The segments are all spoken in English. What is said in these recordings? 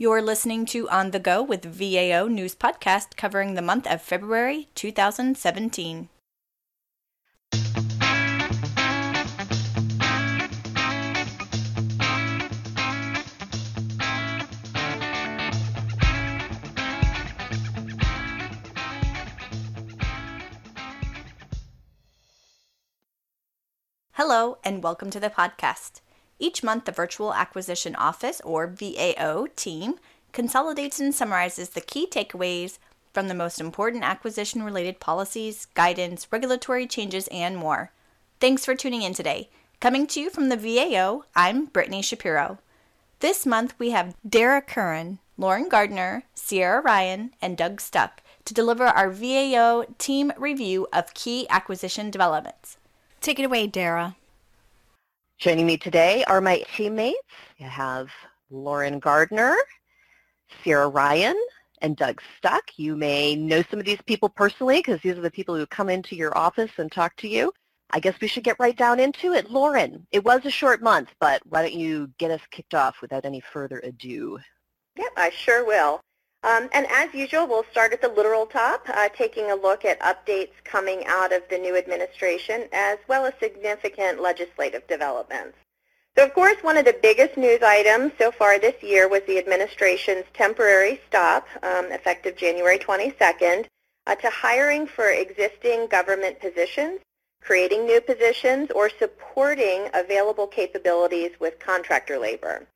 You're listening to On the Go with VAO News Podcast covering the month of February 2017. Hello, and welcome to the podcast. Each month, the Virtual Acquisition Office, or VAO, team consolidates and summarizes the key takeaways from the most important acquisition related policies, guidance, regulatory changes, and more. Thanks for tuning in today. Coming to you from the VAO, I'm Brittany Shapiro. This month, we have Dara Curran, Lauren Gardner, Sierra Ryan, and Doug Stuck to deliver our VAO team review of key acquisition developments. Take it away, Dara. Joining me today are my teammates. I have Lauren Gardner, Sierra Ryan, and Doug Stuck. You may know some of these people personally because these are the people who come into your office and talk to you. I guess we should get right down into it. Lauren, it was a short month, but why don't you get us kicked off without any further ado? Yep, I sure will. Um, and as usual, we'll start at the literal top, uh, taking a look at updates coming out of the new administration, as well as significant legislative developments. So of course, one of the biggest news items so far this year was the administration's temporary stop, um, effective January 22nd, uh, to hiring for existing government positions, creating new positions, or supporting available capabilities with contractor labor.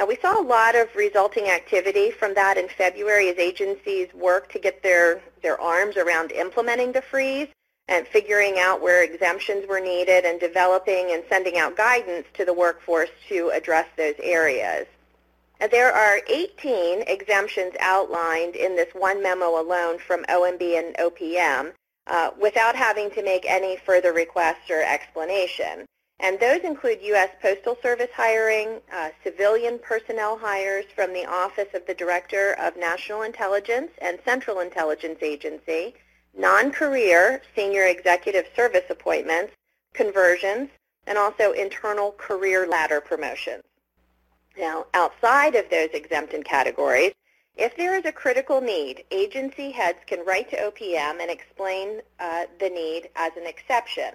Now, we saw a lot of resulting activity from that in February as agencies worked to get their, their arms around implementing the freeze and figuring out where exemptions were needed and developing and sending out guidance to the workforce to address those areas. Now, there are 18 exemptions outlined in this one memo alone from OMB and OPM uh, without having to make any further requests or explanation. And those include U.S. Postal Service hiring, uh, civilian personnel hires from the Office of the Director of National Intelligence and Central Intelligence Agency, non-career senior executive service appointments, conversions, and also internal career ladder promotions. Now, outside of those exempted categories, if there is a critical need, agency heads can write to OPM and explain uh, the need as an exception.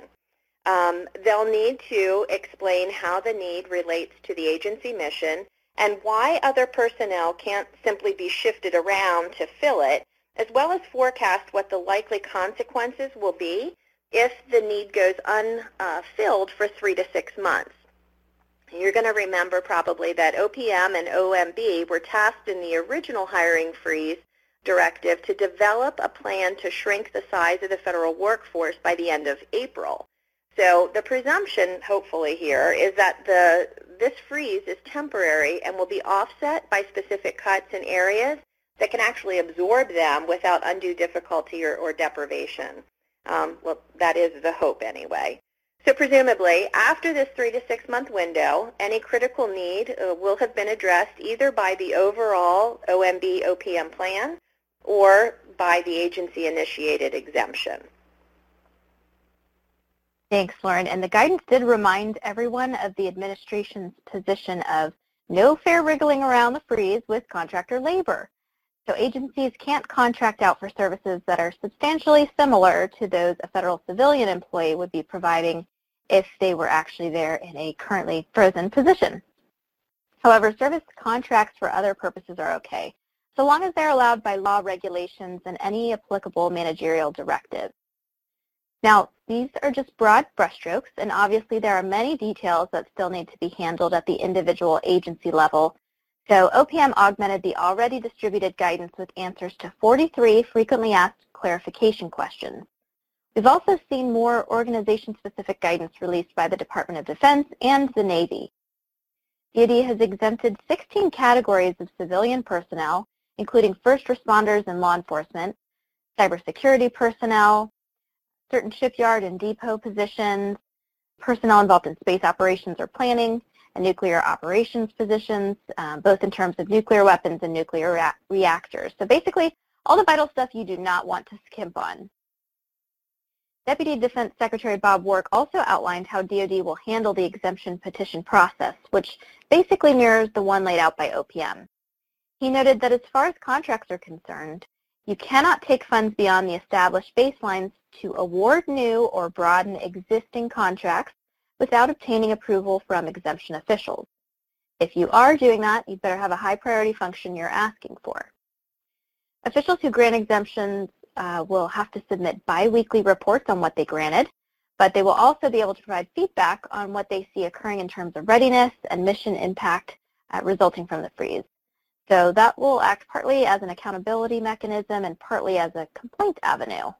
Um, they'll need to explain how the need relates to the agency mission and why other personnel can't simply be shifted around to fill it, as well as forecast what the likely consequences will be if the need goes unfilled for three to six months. You're going to remember probably that OPM and OMB were tasked in the original hiring freeze directive to develop a plan to shrink the size of the federal workforce by the end of April. So the presumption, hopefully here, is that the this freeze is temporary and will be offset by specific cuts in areas that can actually absorb them without undue difficulty or, or deprivation. Um, well, that is the hope anyway. So presumably, after this three to six month window, any critical need uh, will have been addressed either by the overall OMB OPM plan or by the agency-initiated exemption. Thanks, Lauren. And the guidance did remind everyone of the administration's position of no fair wriggling around the freeze with contractor labor. So agencies can't contract out for services that are substantially similar to those a federal civilian employee would be providing if they were actually there in a currently frozen position. However, service contracts for other purposes are okay, so long as they're allowed by law regulations and any applicable managerial directives. Now, these are just broad brushstrokes, and obviously there are many details that still need to be handled at the individual agency level. So OPM augmented the already distributed guidance with answers to 43 frequently asked clarification questions. We've also seen more organization-specific guidance released by the Department of Defense and the Navy. DoD has exempted 16 categories of civilian personnel, including first responders and law enforcement, cybersecurity personnel, certain shipyard and depot positions, personnel involved in space operations or planning, and nuclear operations positions, um, both in terms of nuclear weapons and nuclear rea reactors. So basically, all the vital stuff you do not want to skimp on. Deputy Defense Secretary Bob Work also outlined how DoD will handle the exemption petition process, which basically mirrors the one laid out by OPM. He noted that as far as contracts are concerned, you cannot take funds beyond the established baselines to award new or broaden existing contracts without obtaining approval from exemption officials. If you are doing that, you better have a high priority function you're asking for. Officials who grant exemptions uh, will have to submit biweekly reports on what they granted, but they will also be able to provide feedback on what they see occurring in terms of readiness and mission impact uh, resulting from the freeze. So that will act partly as an accountability mechanism and partly as a complaint avenue.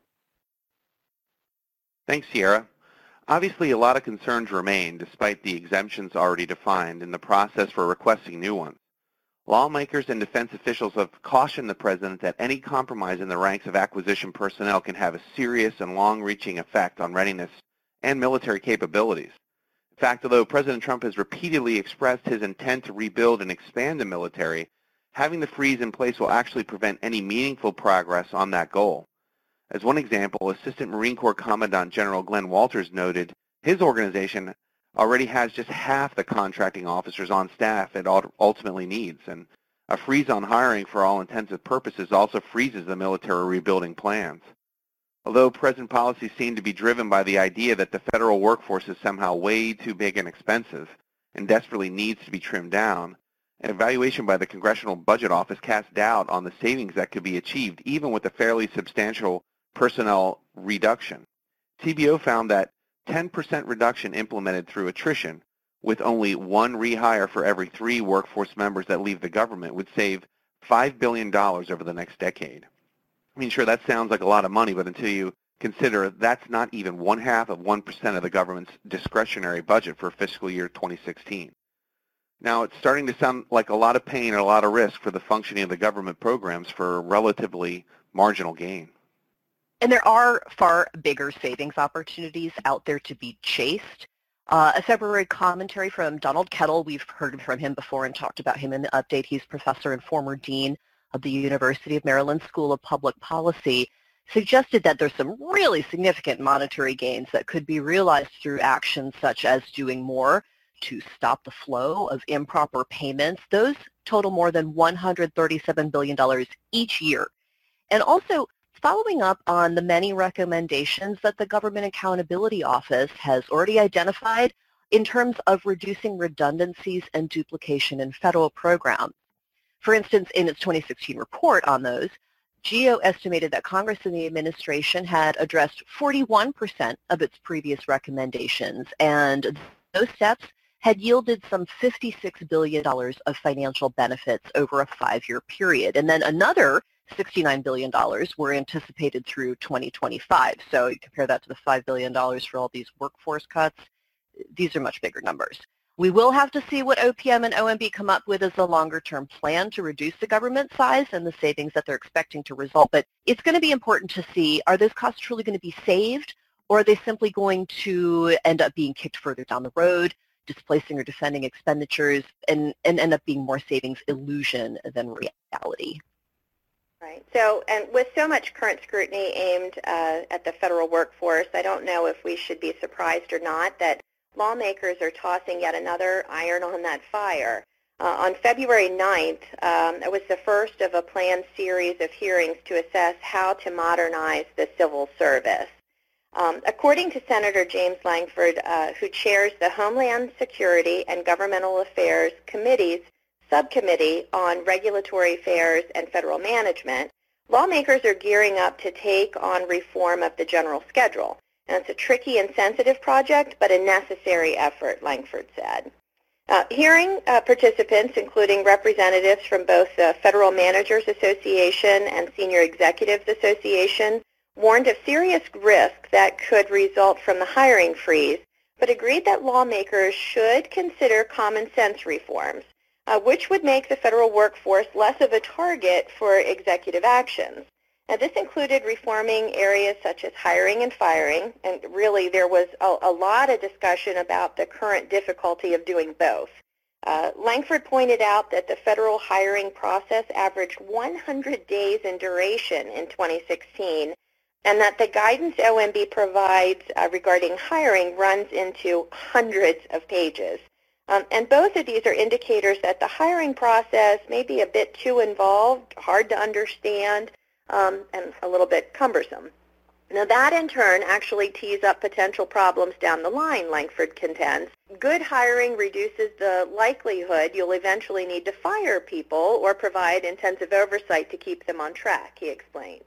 Thanks, Sierra. Obviously, a lot of concerns remain despite the exemptions already defined in the process for requesting new ones. Lawmakers and defense officials have cautioned the President that any compromise in the ranks of acquisition personnel can have a serious and long-reaching effect on readiness and military capabilities. In fact, although President Trump has repeatedly expressed his intent to rebuild and expand the military, having the freeze in place will actually prevent any meaningful progress on that goal. As one example, Assistant Marine Corps Commandant General Glenn Walters noted his organization already has just half the contracting officers on staff it ultimately needs, and a freeze on hiring for all intensive purposes also freezes the military rebuilding plans. Although present policies seem to be driven by the idea that the federal workforce is somehow way too big and expensive and desperately needs to be trimmed down, an evaluation by the Congressional Budget Office cast doubt on the savings that could be achieved even with a fairly substantial personnel reduction. CBO found that 10% reduction implemented through attrition with only one rehire for every three workforce members that leave the government would save $5 billion over the next decade. I mean, sure, that sounds like a lot of money, but until you consider that's not even one half of 1% of the government's discretionary budget for fiscal year 2016. Now, it's starting to sound like a lot of pain and a lot of risk for the functioning of the government programs for relatively marginal gain. And there are far bigger savings opportunities out there to be chased. Uh, a February commentary from Donald Kettl, we've heard from him before and talked about him in the update. He's professor and former dean of the University of Maryland School of Public Policy, suggested that there's some really significant monetary gains that could be realized through actions such as doing more to stop the flow of improper payments. Those total more than $137 billion each year. And also following up on the many recommendations that the Government Accountability Office has already identified in terms of reducing redundancies and duplication in federal programs. For instance, in its 2016 report on those, GAO estimated that Congress and the administration had addressed 41% of its previous recommendations, and those steps had yielded some $56 billion of financial benefits over a five-year period. And then another $69 billion were anticipated through 2025. So you compare that to the $5 billion for all these workforce cuts, these are much bigger numbers. We will have to see what OPM and OMB come up with as a longer-term plan to reduce the government size and the savings that they're expecting to result. But it's going to be important to see, are those costs truly going to be saved, or are they simply going to end up being kicked further down the road, displacing or defending expenditures, and, and end up being more savings illusion than reality? Right. So, and with so much current scrutiny aimed uh, at the federal workforce, I don't know if we should be surprised or not that lawmakers are tossing yet another iron on that fire. Uh, on February 9th, um, it was the first of a planned series of hearings to assess how to modernize the civil service. Um, according to Senator James Lankford, uh, who chairs the Homeland Security and Governmental Affairs Committee's Subcommittee on Regulatory Affairs and Federal Management, lawmakers are gearing up to take on reform of the general schedule. And it's a tricky and sensitive project, but a necessary effort, Lankford said. Uh, hearing uh, participants, including representatives from both the Federal Managers Association and Senior Executives Association, warned of serious risk that could result from the hiring freeze, but agreed that lawmakers should consider common sense reforms, uh, which would make the federal workforce less of a target for executive actions. Now, this included reforming areas such as hiring and firing, and really there was a, a lot of discussion about the current difficulty of doing both. Uh, Lankford pointed out that the federal hiring process averaged 100 days in duration in 2016, and that the guidance OMB provides uh, regarding hiring runs into hundreds of pages. Um, and both of these are indicators that the hiring process may be a bit too involved, hard to understand, um, and a little bit cumbersome. Now that in turn actually tees up potential problems down the line, Lankford contends. Good hiring reduces the likelihood you'll eventually need to fire people or provide intensive oversight to keep them on track, he explained.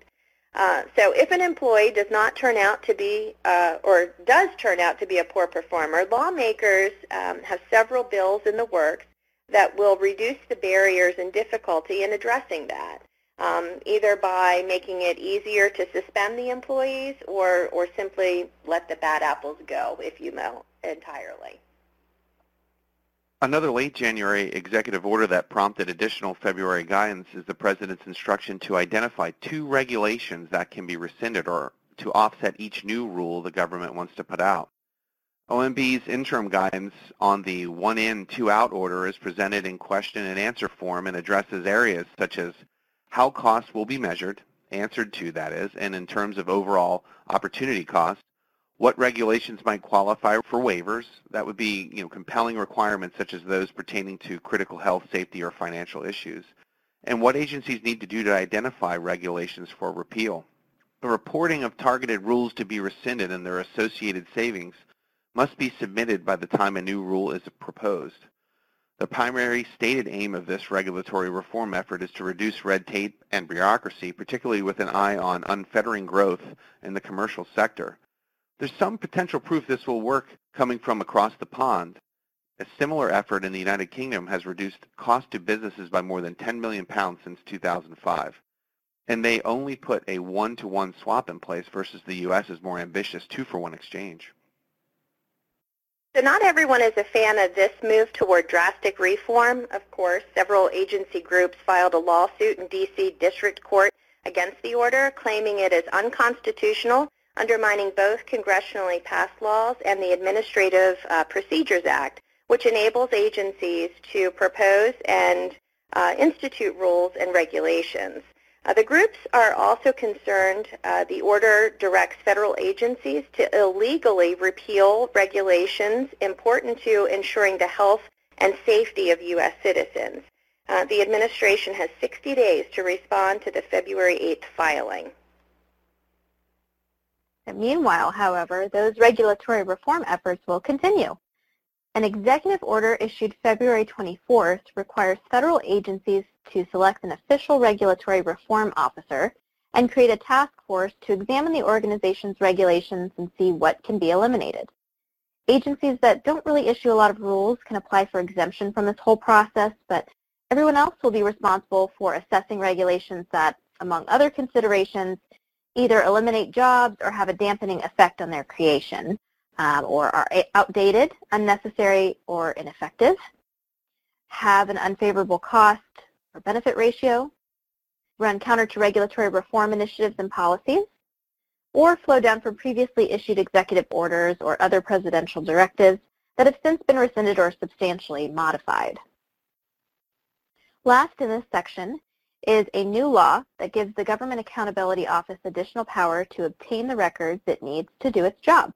Uh, so if an employee does not turn out to be, uh, or does turn out to be a poor performer, lawmakers um, have several bills in the works that will reduce the barriers and difficulty in addressing that, um, either by making it easier to suspend the employees or, or simply let the bad apples go, if you will, entirely. Another late January executive order that prompted additional February guidance is the President's instruction to identify two regulations that can be rescinded or to offset each new rule the government wants to put out. OMB's interim guidance on the one in, two out order is presented in question and answer form and addresses areas such as how costs will be measured, answered to that is, and in terms of overall opportunity cost, what regulations might qualify for waivers. That would be you know, compelling requirements such as those pertaining to critical health, safety, or financial issues. And what agencies need to do to identify regulations for repeal. The reporting of targeted rules to be rescinded and their associated savings must be submitted by the time a new rule is proposed. The primary stated aim of this regulatory reform effort is to reduce red tape and bureaucracy, particularly with an eye on unfettering growth in the commercial sector. There's some potential proof this will work coming from across the pond. A similar effort in the United Kingdom has reduced cost to businesses by more than 10 million pounds since 2005. And they only put a one-to-one swap in place versus the U.S.'s more ambitious two-for-one exchange. So not everyone is a fan of this move toward drastic reform. Of course, several agency groups filed a lawsuit in D.C. District Court against the order, claiming it is unconstitutional undermining both congressionally passed laws and the Administrative uh, Procedures Act, which enables agencies to propose and uh, institute rules and regulations. Uh, the groups are also concerned uh, the order directs federal agencies to illegally repeal regulations important to ensuring the health and safety of U.S. citizens. Uh, the administration has 60 days to respond to the February 8th filing. Meanwhile, however, those regulatory reform efforts will continue. An executive order issued February 24th requires federal agencies to select an official regulatory reform officer and create a task force to examine the organization's regulations and see what can be eliminated. Agencies that don't really issue a lot of rules can apply for exemption from this whole process, but everyone else will be responsible for assessing regulations that, among other considerations, either eliminate jobs or have a dampening effect on their creation, um, or are outdated, unnecessary, or ineffective, have an unfavorable cost or benefit ratio, run counter to regulatory reform initiatives and policies, or flow down from previously issued executive orders or other presidential directives that have since been rescinded or substantially modified. Last in this section is a new law that gives the Government Accountability Office additional power to obtain the records it needs to do its job.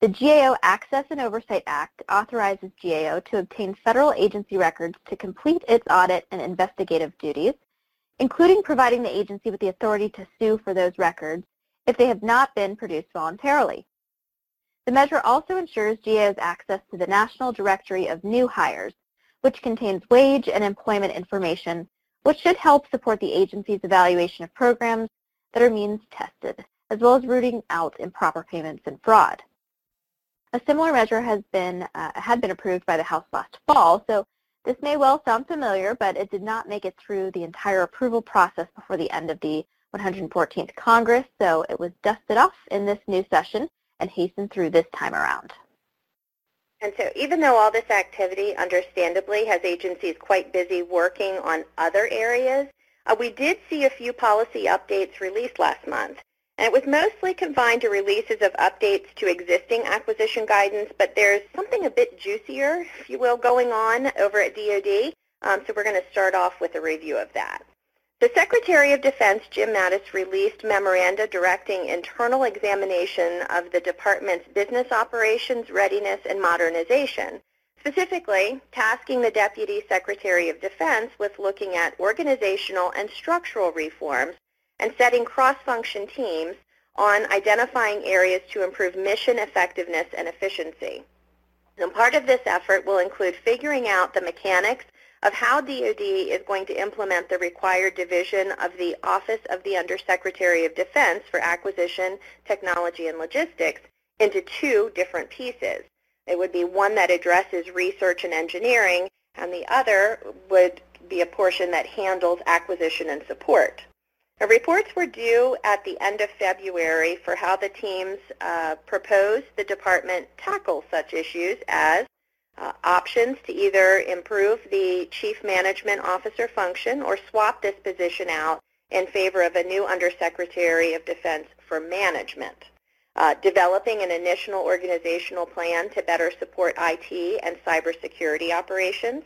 The GAO Access and Oversight Act authorizes GAO to obtain federal agency records to complete its audit and investigative duties, including providing the agency with the authority to sue for those records if they have not been produced voluntarily. The measure also ensures GAO's access to the National Directory of New Hires, which contains wage and employment information which should help support the agency's evaluation of programs that are means tested, as well as rooting out improper payments and fraud. A similar measure has been, uh, had been approved by the House last fall, so this may well sound familiar, but it did not make it through the entire approval process before the end of the 114th Congress, so it was dusted off in this new session and hastened through this time around. And so even though all this activity, understandably, has agencies quite busy working on other areas, uh, we did see a few policy updates released last month. And it was mostly confined to releases of updates to existing acquisition guidance, but there's something a bit juicier, if you will, going on over at DoD. Um, so we're going to start off with a review of that. The Secretary of Defense, Jim Mattis, released memoranda directing internal examination of the department's business operations, readiness, and modernization. Specifically, tasking the Deputy Secretary of Defense with looking at organizational and structural reforms and setting cross-function teams on identifying areas to improve mission effectiveness and efficiency. And part of this effort will include figuring out the mechanics of how DoD is going to implement the required division of the Office of the Undersecretary of Defense for Acquisition, Technology, and Logistics into two different pieces. It would be one that addresses research and engineering, and the other would be a portion that handles acquisition and support. The reports were due at the end of February for how the teams uh, proposed the department tackle such issues as uh, options to either improve the chief management officer function or swap this position out in favor of a new undersecretary of defense for management. Uh, developing an initial organizational plan to better support IT and cybersecurity operations,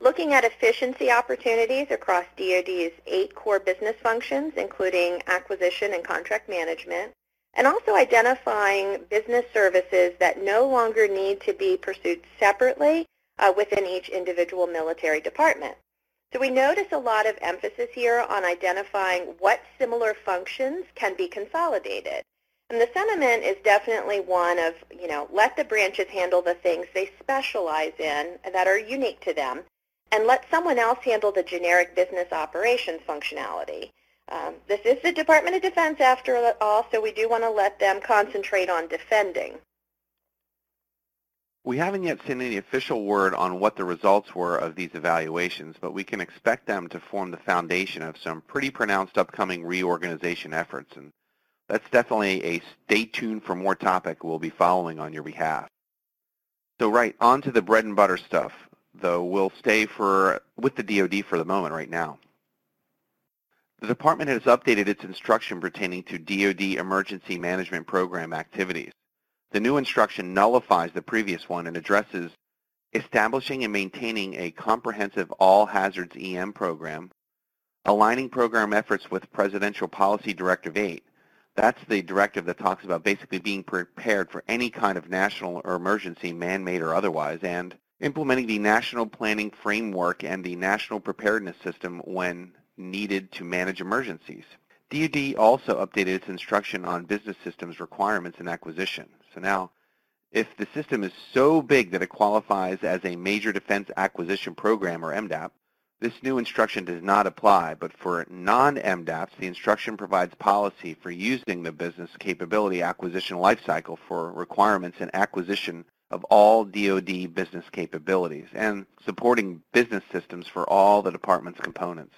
looking at efficiency opportunities across DoD's eight core business functions, including acquisition and contract management, and also identifying business services that no longer need to be pursued separately uh, within each individual military department. So we notice a lot of emphasis here on identifying what similar functions can be consolidated. And the sentiment is definitely one of, you know, let the branches handle the things they specialize in that are unique to them, and let someone else handle the generic business operations functionality. Um, this is the Department of Defense after all, so we do want to let them concentrate on defending. We haven't yet seen any official word on what the results were of these evaluations, but we can expect them to form the foundation of some pretty pronounced upcoming reorganization efforts. And that's definitely a stay tuned for more topic we'll be following on your behalf. So right, on to the bread and butter stuff, though we'll stay for with the DoD for the moment right now. The department has updated its instruction pertaining to DoD Emergency Management Program activities. The new instruction nullifies the previous one and addresses establishing and maintaining a comprehensive all hazards EM program, aligning program efforts with Presidential Policy Directive 8. That's the directive that talks about basically being prepared for any kind of national or emergency, man-made or otherwise, and implementing the National Planning Framework and the National Preparedness System when needed to manage emergencies. DoD also updated its instruction on business systems requirements and acquisition. So now, if the system is so big that it qualifies as a Major Defense Acquisition Program, or MDAP, this new instruction does not apply, but for non-MDAPs, the instruction provides policy for using the business capability acquisition lifecycle for requirements and acquisition of all DoD business capabilities and supporting business systems for all the department's components.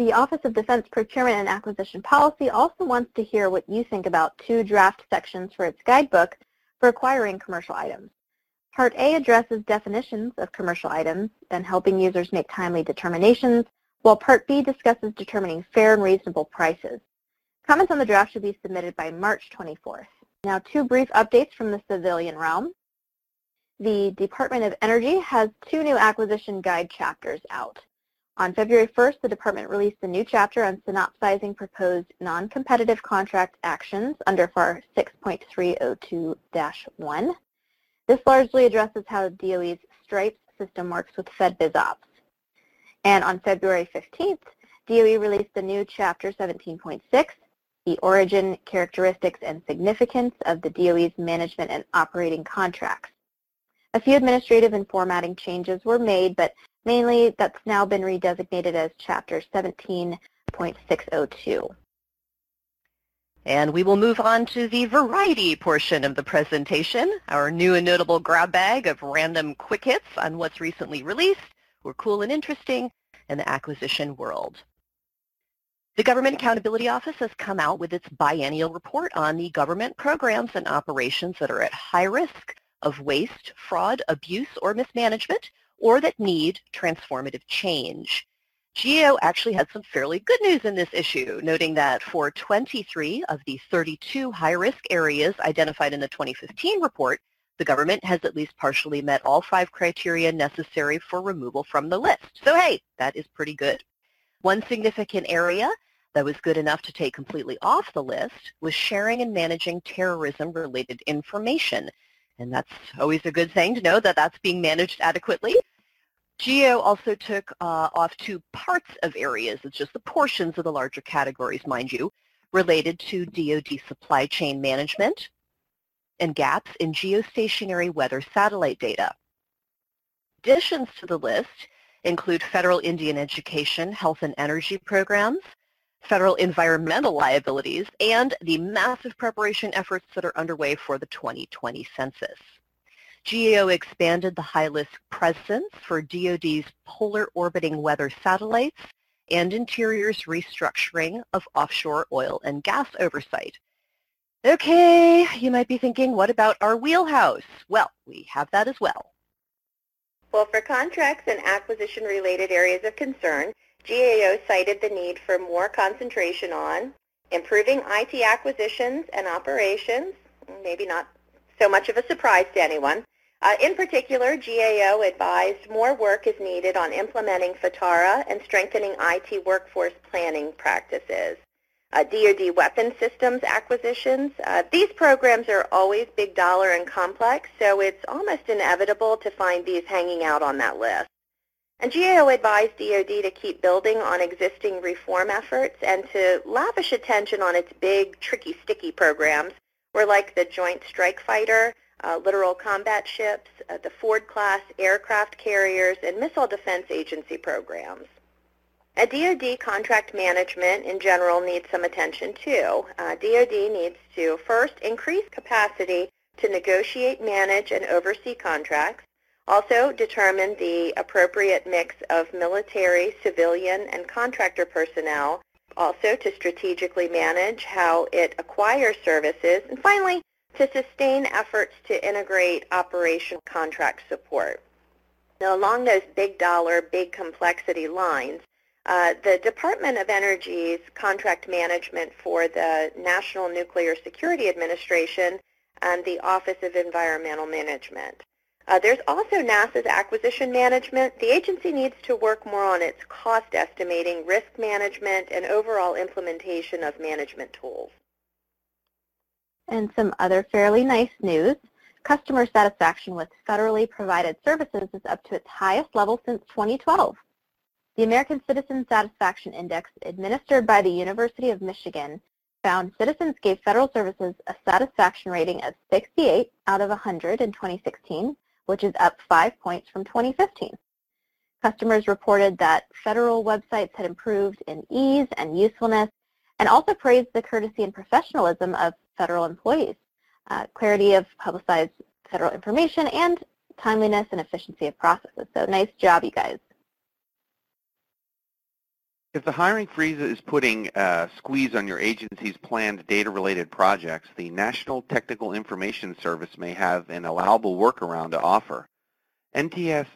The Office of Defense Procurement and Acquisition Policy also wants to hear what you think about two draft sections for its guidebook for acquiring commercial items. Part A addresses definitions of commercial items and helping users make timely determinations, while Part B discusses determining fair and reasonable prices. Comments on the draft should be submitted by March 24th. Now two brief updates from the civilian realm. The Department of Energy has two new acquisition guide chapters out. On February 1st, the department released a new chapter on synopsizing proposed non-competitive contract actions under FAR 6.302-1. This largely addresses how DOE's STRIPES system works with FedBizOpps. And on February 15th, DOE released the new Chapter 17.6, the origin, characteristics, and significance of the DOE's management and operating contracts. A few administrative and formatting changes were made, but Mainly, that's now been redesignated as Chapter 17.602. And we will move on to the variety portion of the presentation, our new and notable grab bag of random quick hits on what's recently released, or cool and interesting, in the acquisition world. The Government Accountability Office has come out with its biennial report on the government programs and operations that are at high risk of waste, fraud, abuse, or mismanagement, or that need transformative change. GAO actually had some fairly good news in this issue, noting that for 23 of the 32 high-risk areas identified in the 2015 report, the government has at least partially met all five criteria necessary for removal from the list. So hey, that is pretty good. One significant area that was good enough to take completely off the list was sharing and managing terrorism-related information, and that's always a good thing to know that that's being managed adequately. GAO also took uh, off two parts of areas, it's just the portions of the larger categories, mind you, related to DoD supply chain management and gaps in geostationary weather satellite data. Additions to the list include federal Indian education, health and energy programs, federal environmental liabilities, and the massive preparation efforts that are underway for the 2020 census. GAO expanded the HILISC presence for DoD's polar orbiting weather satellites and Interior's restructuring of offshore oil and gas oversight. Okay, you might be thinking, what about our wheelhouse? Well, we have that as well. Well, for contracts and acquisition-related areas of concern, GAO cited the need for more concentration on improving IT acquisitions and operations, maybe not so much of a surprise to anyone. Uh, in particular, GAO advised more work is needed on implementing FITARA and strengthening IT workforce planning practices. Uh, DoD weapon systems acquisitions. Uh, these programs are always big dollar and complex, so it's almost inevitable to find these hanging out on that list. And GAO advised DoD to keep building on existing reform efforts and to lavish attention on its big, tricky, sticky programs, where like the Joint Strike Fighter, uh, littoral combat ships, uh, the Ford-class aircraft carriers, and Missile Defense Agency programs. A DoD contract management in general needs some attention too. Uh, DoD needs to first increase capacity to negotiate, manage, and oversee contracts, also determine the appropriate mix of military, civilian, and contractor personnel, also to strategically manage how it acquires services, and finally, to sustain efforts to integrate operational contract support. Now, along those big dollar, big complexity lines, uh, the Department of Energy's contract management for the National Nuclear Security Administration and the Office of Environmental Management. Uh, there's also NASA's acquisition management. The agency needs to work more on its cost estimating, risk management, and overall implementation of management tools. And some other fairly nice news. Customer satisfaction with federally provided services is up to its highest level since 2012. The American Citizen Satisfaction Index administered by the University of Michigan found citizens gave federal services a satisfaction rating of 68 out of 100 in 2016, which is up five points from 2015. Customers reported that federal websites had improved in ease and usefulness and also praised the courtesy and professionalism of federal employees, uh, clarity of publicized federal information, and timeliness and efficiency of processes. So nice job, you guys. If the hiring freeze is putting a squeeze on your agency's planned data-related projects, the National Technical Information Service may have an allowable workaround to offer. NTIS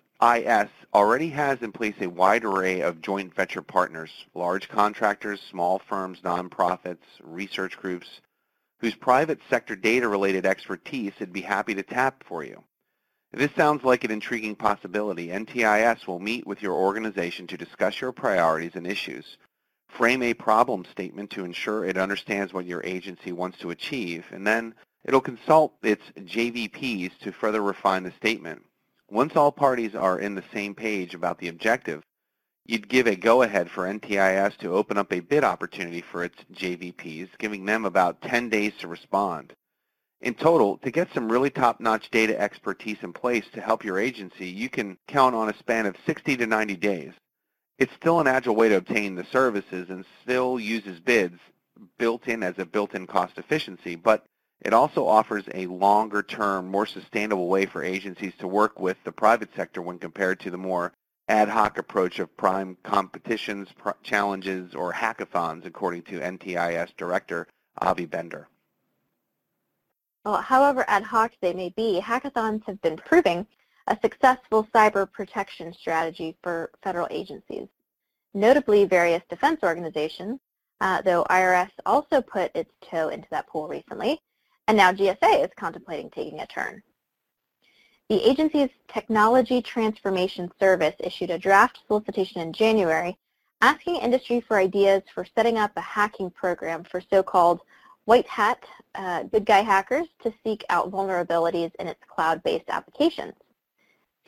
already has in place a wide array of joint venture partners, large contractors, small firms, nonprofits, research groups, whose private sector data-related expertise it'd be happy to tap for you. This sounds like an intriguing possibility, NTIS will meet with your organization to discuss your priorities and issues, frame a problem statement to ensure it understands what your agency wants to achieve, and then it'll consult its JVPs to further refine the statement. Once all parties are in the same page about the objective, you'd give a go-ahead for NTIS to open up a bid opportunity for its JVPs, giving them about 10 days to respond. In total, to get some really top-notch data expertise in place to help your agency, you can count on a span of 60 to 90 days. It's still an agile way to obtain the services and still uses bids built in as a built-in cost efficiency, but it also offers a longer-term, more sustainable way for agencies to work with the private sector when compared to the more ad hoc approach of prize competitions, challenges, or hackathons, according to NTIS Director Avi Bender. Well, however ad hoc they may be, hackathons have been proving a successful cyber protection strategy for federal agencies. Notably, various defense organizations, uh, though IRS also put its toe into that pool recently, and now GSA is contemplating taking a turn. The agency's Technology Transformation Service issued a draft solicitation in January asking industry for ideas for setting up a hacking program for so-called white hat uh, good guy hackers to seek out vulnerabilities in its cloud-based applications.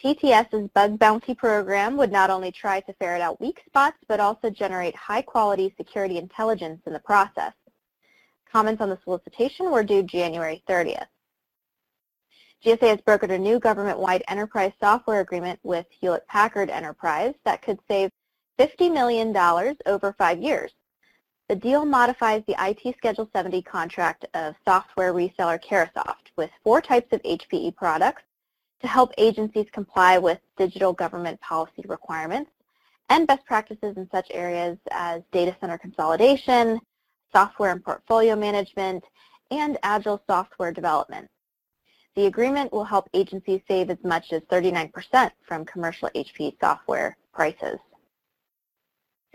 TTS's bug bounty program would not only try to ferret out weak spots, but also generate high-quality security intelligence in the process. Comments on the solicitation were due January 30th. GSA has brokered a new government-wide enterprise software agreement with Hewlett-Packard Enterprise that could save $50 million over five years. The deal modifies the IT Schedule 70 contract of software reseller Carahsoft with four types of HPE products to help agencies comply with digital government policy requirements and best practices in such areas as data center consolidation, software and portfolio management, and agile software development. The agreement will help agencies save as much as 39% from commercial HPE software prices.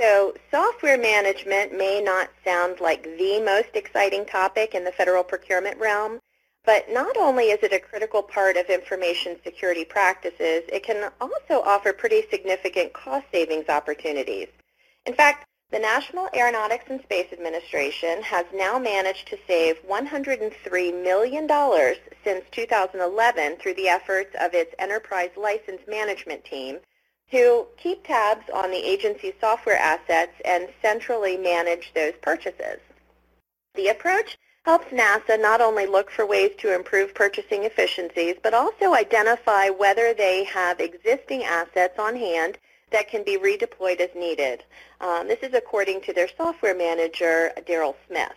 So software management may not sound like the most exciting topic in the federal procurement realm, but not only is it a critical part of information security practices, it can also offer pretty significant cost savings opportunities. In fact, the National Aeronautics and Space Administration has now managed to save $103 million since 2011 through the efforts of its Enterprise License Management Team to keep tabs on the agency's software assets and centrally manage those purchases. The approach helps NASA not only look for ways to improve purchasing efficiencies, but also identify whether they have existing assets on hand that can be redeployed as needed. Um, this is according to their software manager, Daryl Smith.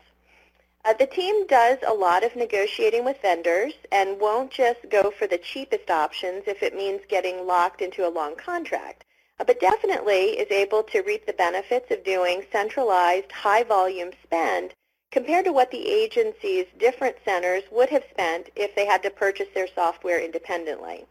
Uh, the team does a lot of negotiating with vendors and won't just go for the cheapest options if it means getting locked into a long contract, uh, but definitely is able to reap the benefits of doing centralized, high-volume spend compared to what the agency's different centers would have spent if they had to purchase their software independently.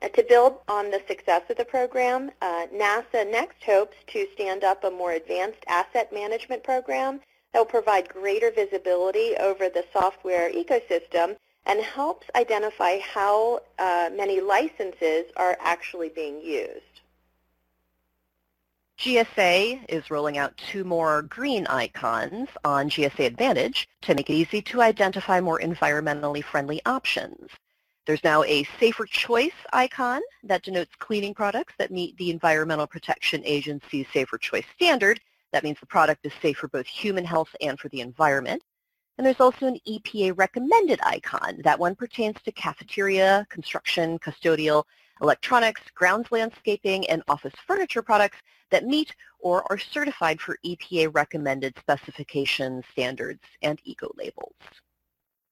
Uh, to build on the success of the program, uh, NASA next hopes to stand up a more advanced asset management program that will provide greater visibility over the software ecosystem and helps identify how uh, many licenses are actually being used. GSA is rolling out two more green icons on GSA Advantage to make it easy to identify more environmentally friendly options. There's now a safer choice icon that denotes cleaning products that meet the Environmental Protection Agency's safer choice standard. That means the product is safe for both human health and for the environment. And there's also an EPA recommended icon. That one pertains to cafeteria, construction, custodial, electronics, grounds landscaping, and office furniture products that meet or are certified for EPA recommended specifications, standards, and eco-labels.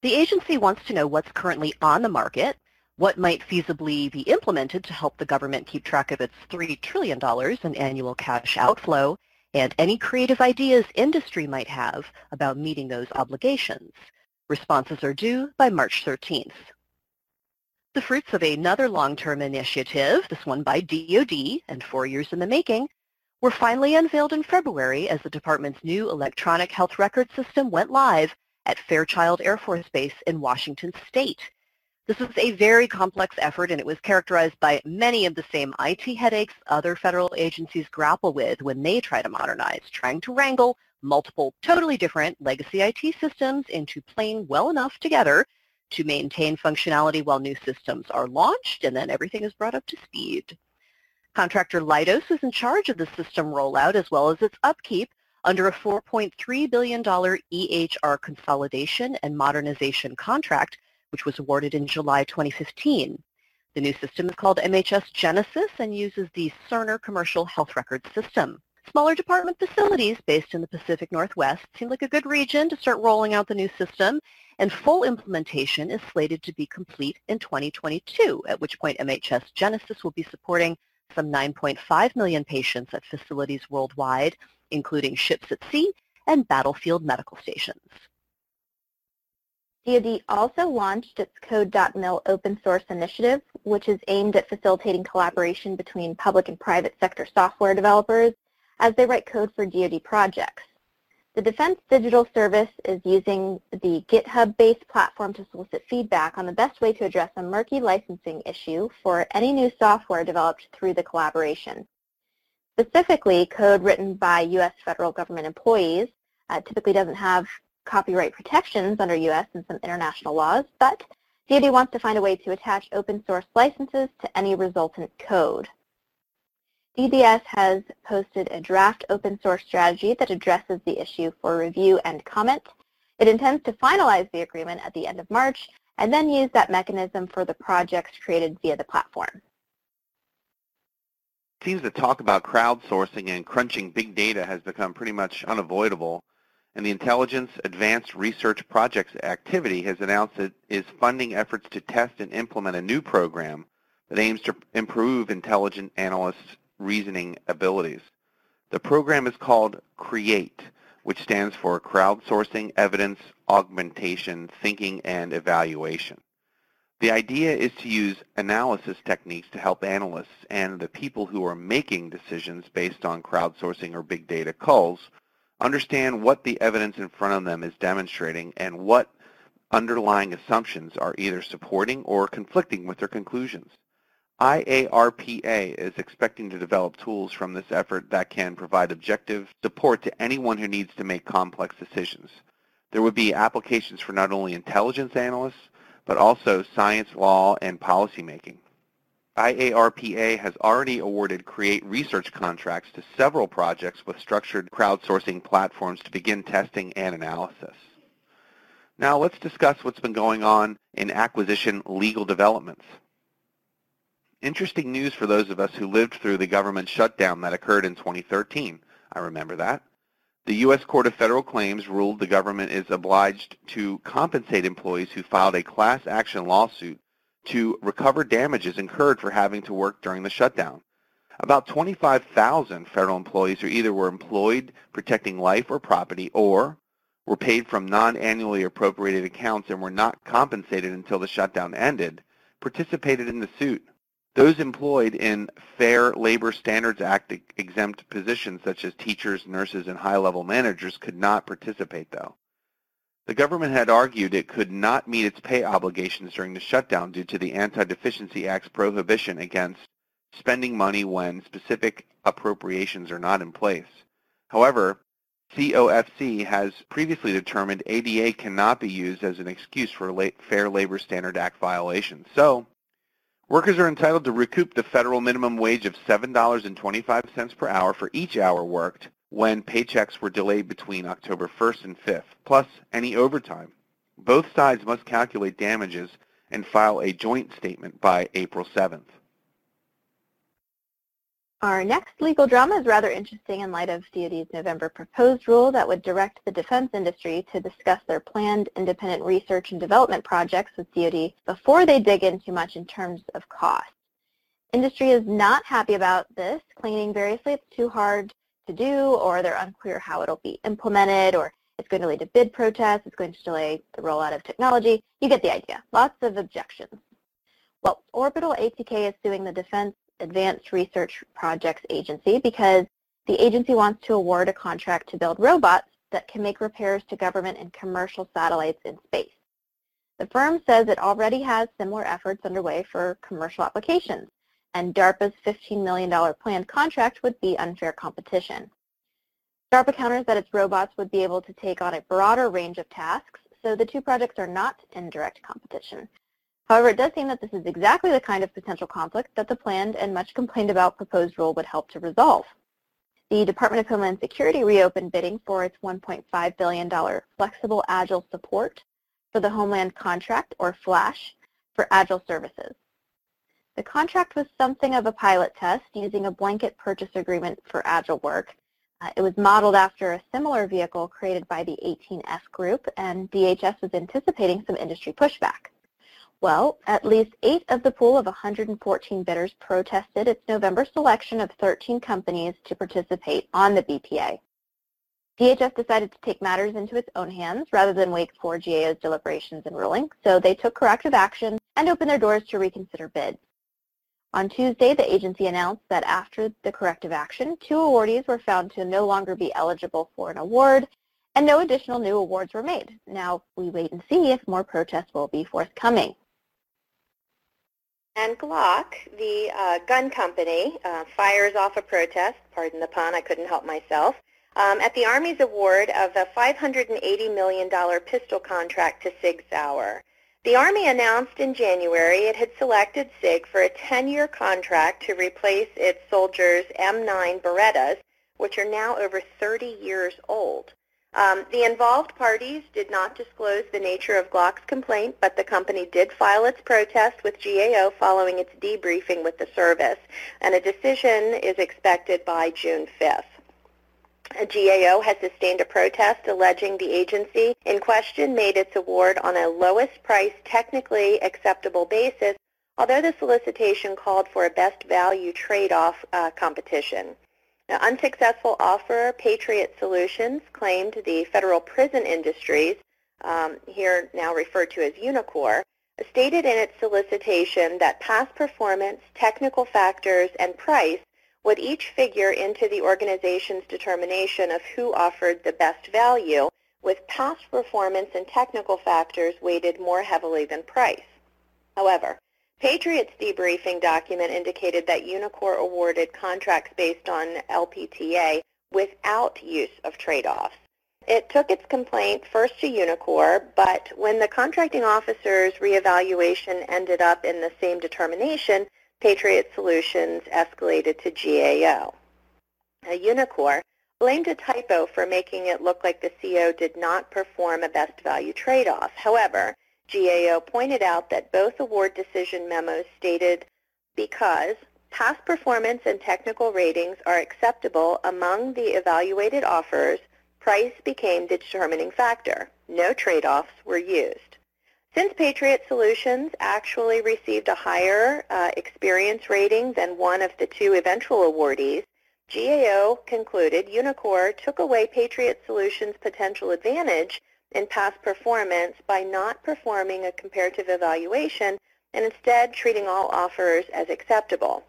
The agency wants to know what's currently on the market, what might feasibly be implemented to help the government keep track of its $3 trillion in annual cash outflow, and any creative ideas industry might have about meeting those obligations. Responses are due by March 13th. The fruits of another long-term initiative, this one by DoD and four years in the making, were finally unveiled in February as the department's new electronic health record system went live at Fairchild Air Force Base in Washington State. This was a very complex effort and it was characterized by many of the same IT headaches other federal agencies grapple with when they try to modernize, trying to wrangle multiple totally different legacy IT systems into playing well enough together to maintain functionality while new systems are launched, and then everything is brought up to speed. Contractor Leidos is in charge of the system rollout as well as its upkeep under a $4.3 billion EHR consolidation and modernization contract, which was awarded in July 2015. The new system is called MHS Genesis and uses the Cerner Commercial Health Records System. Smaller department facilities based in the Pacific Northwest seem like a good region to start rolling out the new system, and full implementation is slated to be complete in 2022, at which point MHS Genesis will be supporting some 9.5 million patients at facilities worldwide, including ships at sea and battlefield medical stations. DoD also launched its Code.mil open source initiative, which is aimed at facilitating collaboration between public and private sector software developers as they write code for DoD projects. The Defense Digital Service is using the GitHub-based platform to solicit feedback on the best way to address a murky licensing issue for any new software developed through the collaboration. Specifically, code written by U.S. federal government employees uh, typically doesn't have copyright protections under U.S. and some international laws, but DoD wants to find a way to attach open source licenses to any resultant code. DDS has posted a draft open source strategy that addresses the issue for review and comment. It intends to finalize the agreement at the end of March and then use that mechanism for the projects created via the platform. It seems that talk about crowdsourcing and crunching big data has become pretty much unavoidable, and the Intelligence Advanced Research Projects activity has announced it is funding efforts to test and implement a new program that aims to improve intelligent analysts' reasoning abilities. The program is called CREATE, which stands for Crowdsourcing Evidence Argumentation Thinking and Evaluation. The idea is to use analysis techniques to help analysts and the people who are making decisions based on crowdsourcing or big data culls understand what the evidence in front of them is demonstrating and what underlying assumptions are either supporting or conflicting with their conclusions. IARPA is expecting to develop tools from this effort that can provide objective support to anyone who needs to make complex decisions. There would be applications for not only intelligence analysts, but also science, law, and policymaking. IARPA has already awarded CREATE research contracts to several projects with structured crowdsourcing platforms to begin testing and analysis. Now let's discuss what's been going on in acquisition legal developments. Interesting news for those of us who lived through the government shutdown that occurred in 2013. I remember that. The U.S. Court of Federal Claims ruled the government is obliged to compensate employees who filed a class action lawsuit to recover damages incurred for having to work during the shutdown. About 25,000 federal employees who either were employed protecting life or property or were paid from non-annually appropriated accounts and were not compensated until the shutdown ended, participated in the suit. Those employed in Fair Labor Standards Act exempt positions such as teachers, nurses, and high-level managers could not participate, though. The government had argued it could not meet its pay obligations during the shutdown due to the Anti-Deficiency Act's prohibition against spending money when specific appropriations are not in place. However, COFC has previously determined ADA cannot be used as an excuse for a Fair Labor Standard Act violations. So Workers are entitled to recoup the federal minimum wage of $7.25 per hour for each hour worked when paychecks were delayed between October 1st and 5th, plus any overtime. Both sides must calculate damages and file a joint statement by April 7th. Our next legal drama is rather interesting in light of DoD's November proposed rule that would direct the defense industry to discuss their planned independent research and development projects with DoD before they dig in too much in terms of cost. Industry is not happy about this, claiming variously it's too hard to do or they're unclear how it'll be implemented or it's going to lead to bid protests, it's going to delay the rollout of technology. You get the idea. Lots of objections. Well, Orbital ATK is suing the Defense Advanced Research Projects Agency because the agency wants to award a contract to build robots that can make repairs to government and commercial satellites in space. The firm says it already has similar efforts underway for commercial applications, and DARPA's $15 million planned contract would be unfair competition. DARPA counters that its robots would be able to take on a broader range of tasks, so the two projects are not in direct competition. However, it does seem that this is exactly the kind of potential conflict that the planned and much complained about proposed rule would help to resolve. The Department of Homeland Security reopened bidding for its $1.5 billion Flexible Agile Support for the Homeland Contract, or FLASH, for Agile Services. The contract was something of a pilot test using a blanket purchase agreement for Agile work. Uh, it was modeled after a similar vehicle created by the 18F group, and DHS was anticipating some industry pushback. Well, at least eight of the pool of 114 bidders protested its November selection of 13 companies to participate on the BPA. DHS decided to take matters into its own hands rather than wait for GAO's deliberations and ruling, so they took corrective action and opened their doors to reconsider bids. On Tuesday, the agency announced that after the corrective action, two awardees were found to no longer be eligible for an award, and no additional new awards were made. Now, we wait and see if more protests will be forthcoming. And Glock, the uh, gun company, uh, fires off a protest, pardon the pun, I couldn't help myself, um, at the Army's award of a $580 million pistol contract to Sig Sauer. The Army announced in January it had selected SIG for a 10-year contract to replace its soldiers' M9 Berettas, which are now over 30 years old. Um, the involved parties did not disclose the nature of Glock's complaint, but the company did file its protest with GAO following its debriefing with the service, and a decision is expected by June 5th. A GAO has sustained a protest alleging the agency in question made its award on a lowest price technically acceptable basis, although the solicitation called for a best value trade-off uh, competition. Now, unsuccessful offerer Patriot Solutions claimed the federal prison industries, um, here now referred to as Unicor, stated in its solicitation that past performance, technical factors, and price would each figure into the organization's determination of who offered the best value, with past performance and technical factors weighted more heavily than price. However, Patriot's debriefing document indicated that Unicor awarded contracts based on LPTA without use of trade-offs. It took its complaint first to Unicor, but when the contracting officer's reevaluation ended up in the same determination, Patriot Solutions escalated to GAO. Unicor blamed a typo for making it look like the CO did not perform a best value trade-off. However, GAO pointed out that both award decision memos stated because past performance and technical ratings are acceptable among the evaluated offers, price became the determining factor. No trade-offs were used. Since Patriot Solutions actually received a higher uh, experience rating than one of the two eventual awardees, GAO concluded Unicor took away Patriot Solutions' potential advantage in past performance by not performing a comparative evaluation and instead treating all offers as acceptable.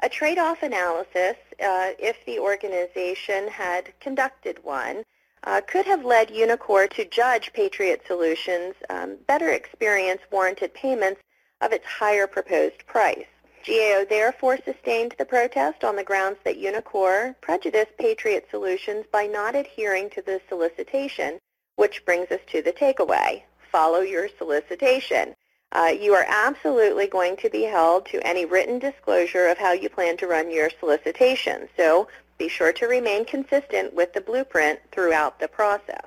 A trade-off analysis, uh, if the organization had conducted one, uh, could have led Unicor to judge Patriot Solutions um, better experience warranted payments of its higher proposed price. GAO therefore sustained the protest on the grounds that Unicor prejudiced Patriot Solutions by not adhering to the solicitation, which brings us to the takeaway. Follow your solicitation. Uh, you are absolutely going to be held to any written disclosure of how you plan to run your solicitation. So be sure to remain consistent with the blueprint throughout the process.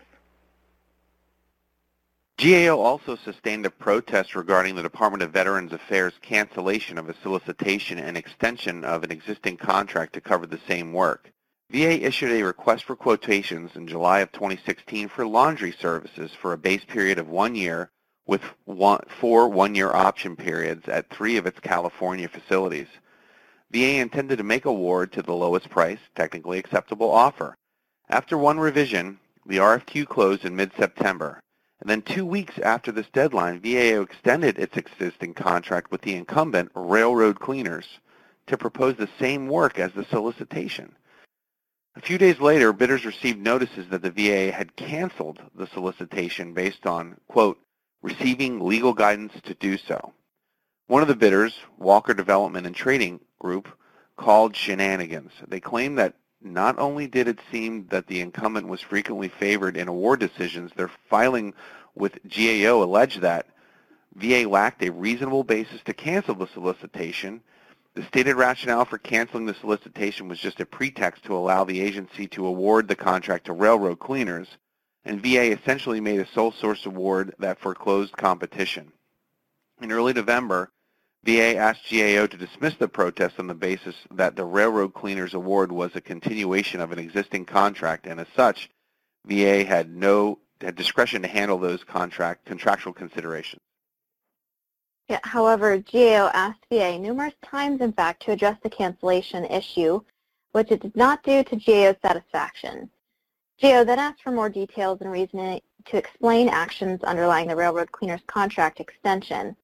GAO also sustained a protest regarding the Department of Veterans Affairs cancellation of a solicitation and extension of an existing contract to cover the same work. VA issued a request for quotations in July of 2016 for laundry services for a base period of one year with one, four one-year option periods at three of its California facilities. VA intended to make award to the lowest price, technically acceptable offer. After one revision, the RFQ closed in mid-September. And then two weeks after this deadline, VAO extended its existing contract with the incumbent, Railroad Cleaners, to propose the same work as the solicitation. A few days later, bidders received notices that the VA had canceled the solicitation based on, quote, receiving legal guidance to do so. One of the bidders, Walker Development and Trading Group, called shenanigans. They claimed that not only did it seem that the incumbent was frequently favored in award decisions, their filing with GAO alleged that VA lacked a reasonable basis to cancel the solicitation. The stated rationale for canceling the solicitation was just a pretext to allow the agency to award the contract to railroad cleaners, and VA essentially made a sole source award that foreclosed competition. In early November, VA asked GAO to dismiss the protest on the basis that the Railroad Cleaners Award was a continuation of an existing contract, and as such, VA had no had discretion to handle those contract contractual considerations. Yeah, however, GAO asked VA numerous times, in fact, to address the cancellation issue, which it did not do to GAO's satisfaction. GAO then asked for more details and reasoning to explain actions underlying the Railroad Cleaners contract extension.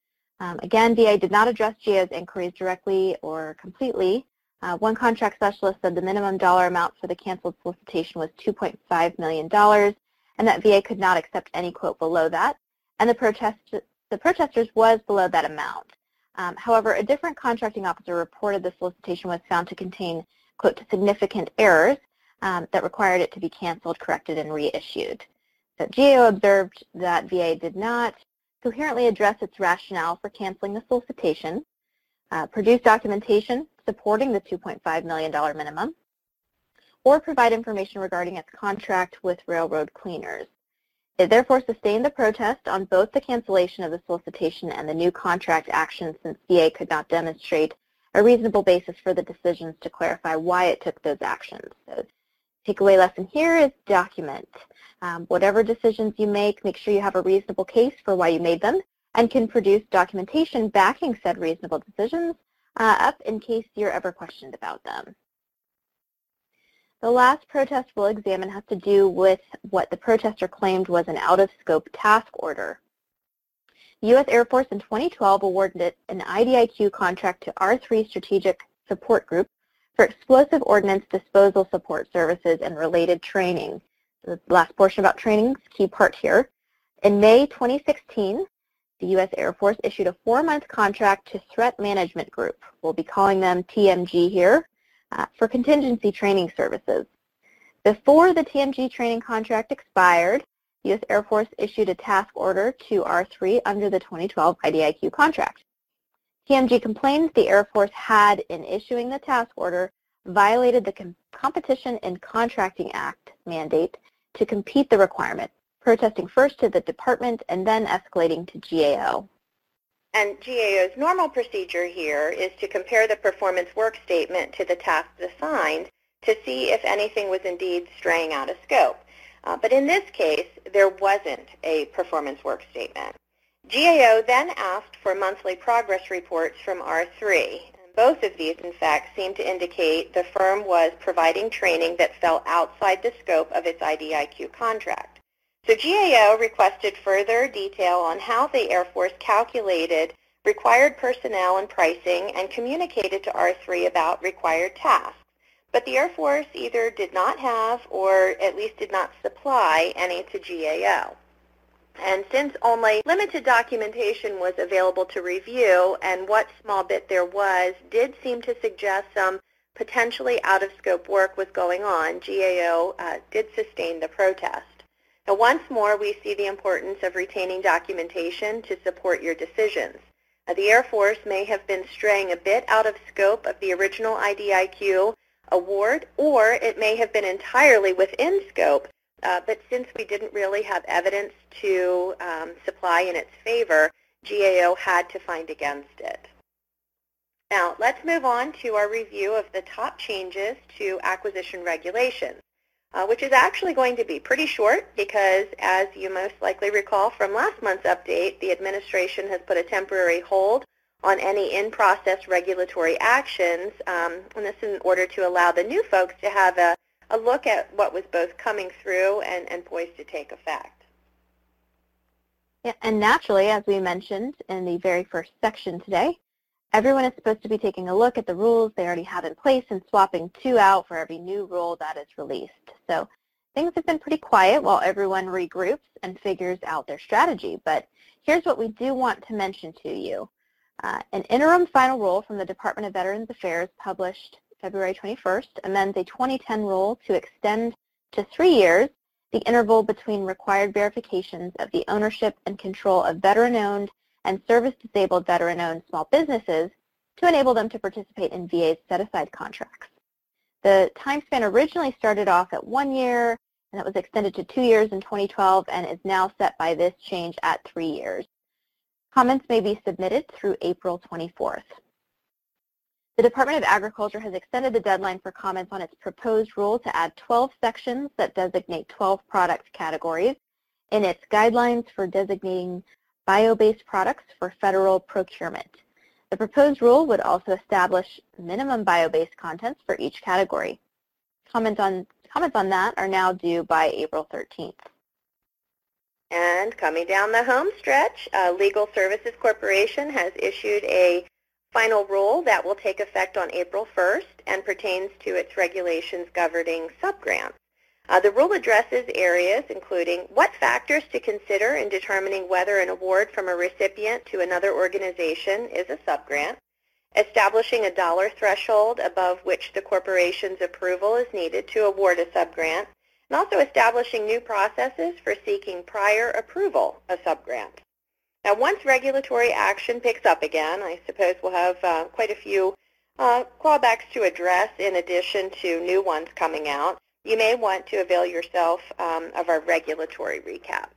Um, again, VA did not address GAO's inquiries directly or completely. Uh, one contract specialist said the minimum dollar amount for the canceled solicitation was $2.5 million and that VA could not accept any quote below that, and the, protest, the protesters was below that amount. Um, however, a different contracting officer reported the solicitation was found to contain, quote, significant errors, um, that required it to be canceled, corrected, and reissued. So GAO observed that VA did not coherently address its rationale for canceling the solicitation, uh, produce documentation supporting the $2.5 million minimum, or provide information regarding its contract with railroad cleaners. It therefore sustained the protest on both the cancellation of the solicitation and the new contract action since VA could not demonstrate a reasonable basis for the decisions to clarify why it took those actions. So takeaway lesson here is document. Um, whatever decisions you make, make sure you have a reasonable case for why you made them and can produce documentation backing said reasonable decisions uh, up in case you're ever questioned about them. The last protest we'll examine has to do with what the protester claimed was an out-of-scope task order. The U.S. Air Force in 2012 awarded an IDIQ contract to R3 Strategic Support Group for explosive ordnance disposal support services and related training. The last portion about training key part here. In May 2016, the U.S. Air Force issued a four-month contract to Threat Management Group. We'll be calling them TMG here uh, for contingency training services. Before the TMG training contract expired, the U.S. Air Force issued a task order to R3 under the 2012 IDIQ contract. TMG complains the Air Force had, in issuing the task order, violated the Com Competition in Contracting Act mandate to compete the requirement, protesting first to the department and then escalating to GAO. And GAO's normal procedure here is to compare the performance work statement to the tasks assigned to see if anything was indeed straying out of scope. Uh, but in this case, there wasn't a performance work statement. GAO then asked for monthly progress reports from R3. Both of these, in fact, seem to indicate the firm was providing training that fell outside the scope of its IDIQ contract. So GAO requested further detail on how the Air Force calculated required personnel and pricing and communicated to R3 about required tasks. But the Air Force either did not have or at least did not supply any to GAO. And since only limited documentation was available to review and what small bit there was did seem to suggest some potentially out-of-scope work was going on, GAO uh, did sustain the protest. Now, once more, we see the importance of retaining documentation to support your decisions. The Air Force may have been straying a bit out of scope of the original IDIQ award, or it may have been entirely within scope, but since we didn't really have evidence to um, supply in its favor, GAO had to find against it. Now, let's move on to our review of the top changes to acquisition regulations uh, which is actually going to be pretty short because, as you most likely recall from last month's update, the administration has put a temporary hold on any in-process regulatory actions, um, and this is in order to allow the new folks to have a, a look at what was both coming through and, and poised to take effect. Yeah, and naturally, as we mentioned in the very first section today, Everyone is supposed to be taking a look at the rules they already have in place and swapping two out for every new rule that is released. So things have been pretty quiet while everyone regroups and figures out their strategy. But here's what we do want to mention to you. Uh, an interim final rule from the Department of Veterans Affairs published February 21st amends a 2010 rule to extend to three years the interval between required verifications of the ownership and control of veteran-owned and service-disabled veteran-owned small businesses to enable them to participate in VA's set-aside contracts. The time span originally started off at one year, and that was extended to two years in 2012 and is now set by this change at three years. Comments may be submitted through April 24th. The Department of Agriculture has extended the deadline for comments on its proposed rule to add 12 sections that designate 12 product categories in its guidelines for designating bio-based products for federal procurement. The proposed rule would also establish minimum bio-based contents for each category. Comments on, comments on that are now due by April 13th. And coming down the home stretch, uh, Legal Services Corporation has issued a final rule that will take effect on April 1st and pertains to its regulations governing subgrants. Uh, the rule addresses areas including what factors to consider in determining whether an award from a recipient to another organization is a subgrant, establishing a dollar threshold above which the corporation's approval is needed to award a subgrant, and also establishing new processes for seeking prior approval of subgrants. Now, once regulatory action picks up again, I suppose we'll have uh, quite a few uh, clawbacks to address in addition to new ones coming out. You may want to avail yourself um, of our regulatory recap.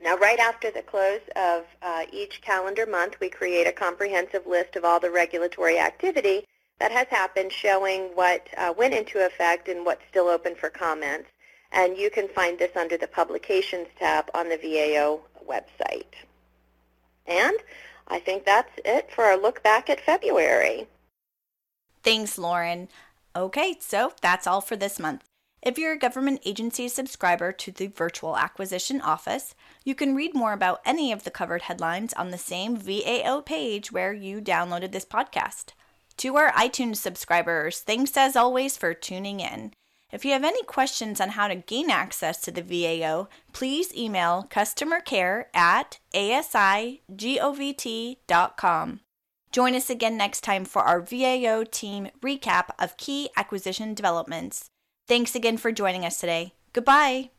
Now, right after the close of uh, each calendar month, we create a comprehensive list of all the regulatory activity that has happened showing what uh, went into effect and what's still open for comments. And you can find this under the Publications tab on the VAO website. And I think that's it for our look back at February. Thanks, Lauren. Okay, so that's all for this month. If you're a government agency subscriber to the Virtual Acquisition Office, you can read more about any of the covered headlines on the same VAO page where you downloaded this podcast. To our iTunes subscribers, thanks as always for tuning in. If you have any questions on how to gain access to the VAO, please email customercare at asigovt.com. Join us again next time for our VAO team recap of key acquisition developments. Thanks again for joining us today. Goodbye.